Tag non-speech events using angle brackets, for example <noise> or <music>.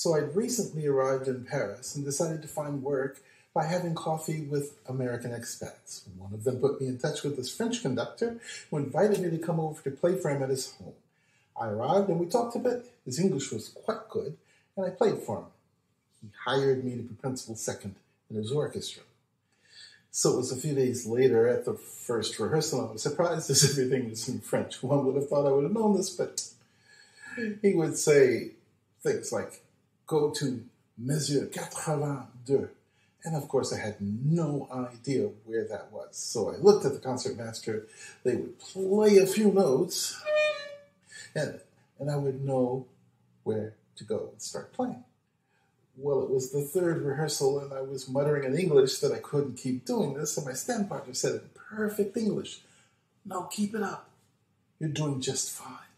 So I'd recently arrived in Paris and decided to find work by having coffee with American expats. One of them put me in touch with this French conductor who invited me to come over to play for him at his home. I arrived and we talked a bit. His English was quite good, and I played for him. He hired me to be principal second in his orchestra. So it was a few days later at the first rehearsal. I was surprised as <laughs> everything was in French. One would have thought I would have known this, but he would say things like, go to Mesure 82. And of course, I had no idea where that was. So I looked at the concertmaster. They would play a few notes, and, and I would know where to go and start playing. Well, it was the third rehearsal, and I was muttering in English that I couldn't keep doing this, and my stand partner said in perfect English, No, keep it up. You're doing just fine.